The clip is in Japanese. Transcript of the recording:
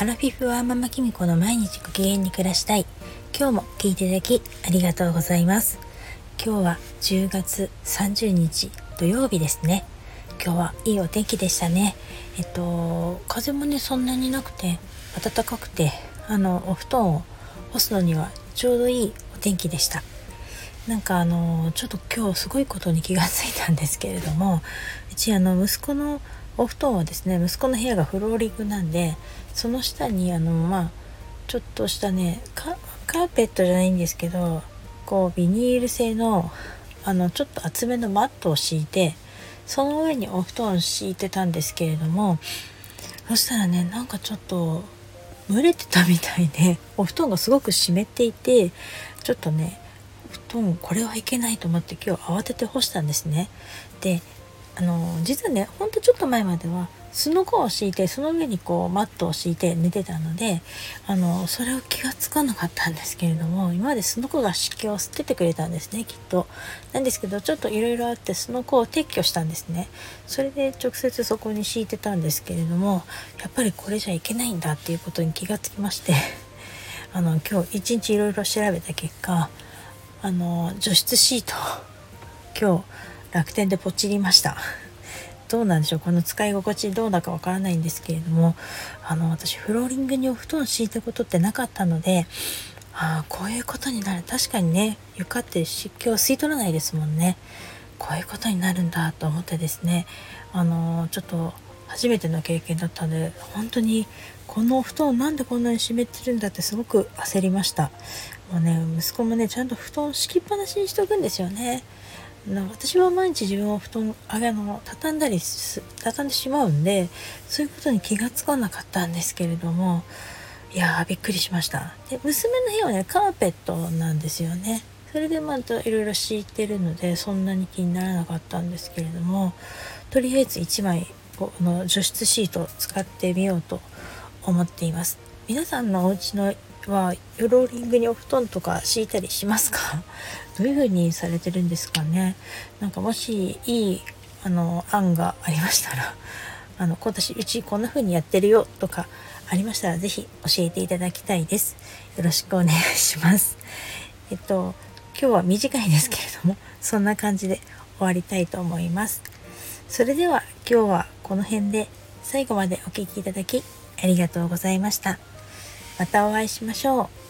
アラフィフワーママキミコの毎日ご機嫌に暮らしたい。今日も聞いていただきありがとうございます。今日は10月30日土曜日ですね。今日はいいお天気でしたね。えっと風もねそんなになくて暖かくてあのお布団を干すのにはちょうどいいお天気でした。なんかあのちょっと今日すごいことに気がついたんですけれどもうちあの息子のお布団はですね息子の部屋がフローリングなんでその下にあのまあちょっとしたねカーペットじゃないんですけどこうビニール製のあのちょっと厚めのマットを敷いてその上にお布団を敷いてたんですけれどもそしたらねなんかちょっと蒸れてたみたいでお布団がすごく湿っていてちょっとね布団これはいけないと思って今日慌てて干したんですね。であの実はねほんとちょっと前まではすのこを敷いてその上にこうマットを敷いて寝てたのであのそれを気が付かなかったんですけれども今まですのこが湿気を吸っててくれたんですねきっと。なんですけどちょっといろいろあってすのこを撤去したんですね。それで直接そこに敷いてたんですけれどもやっぱりこれじゃいけないんだっていうことに気がつきまして あの今日一日いろいろ調べた結果あの除湿シート今日楽天でポチりました。どうなんでしょう？この使い心地どうだかわからないんですけれどもあの私フローリングにお布団敷いたことってなかったのでああこういうことになる。確かにね床って湿気を吸い取らないですもんね。こういうことになるんだと思ってですねあのちょっと初めての経験だったので本当にこのお布団なんでこんなに湿ってるんだってすごく焦りました。もうね息子もねちゃんと布団敷きっぱなしにしとくんですよね。私は毎日自分を布団あの畳んだり畳んでしまうんでそういうことに気がつかなかったんですけれどもいやーびっくりしました。で娘の部屋はねカーペットなんですよね。それでまたいろいろ敷いてるのでそんなに気にならなかったんですけれどもとりあえず1枚この除湿シート使ってみようと思っています。皆さんのお家のはヨローリングにお布団とか敷いたりしますか？どういう風にされてるんですかね？なんかもしいいあの案がありましたら あの今年うちこんな風にやってるよとかありましたら是非教えていただきたいです。よろしくお願いします。えっと今日は短いですけれどもそんな感じで終わりたいと思います。それでは今日はこの辺で最後までお聴きいただきありがとうございました。またお会いしましょう。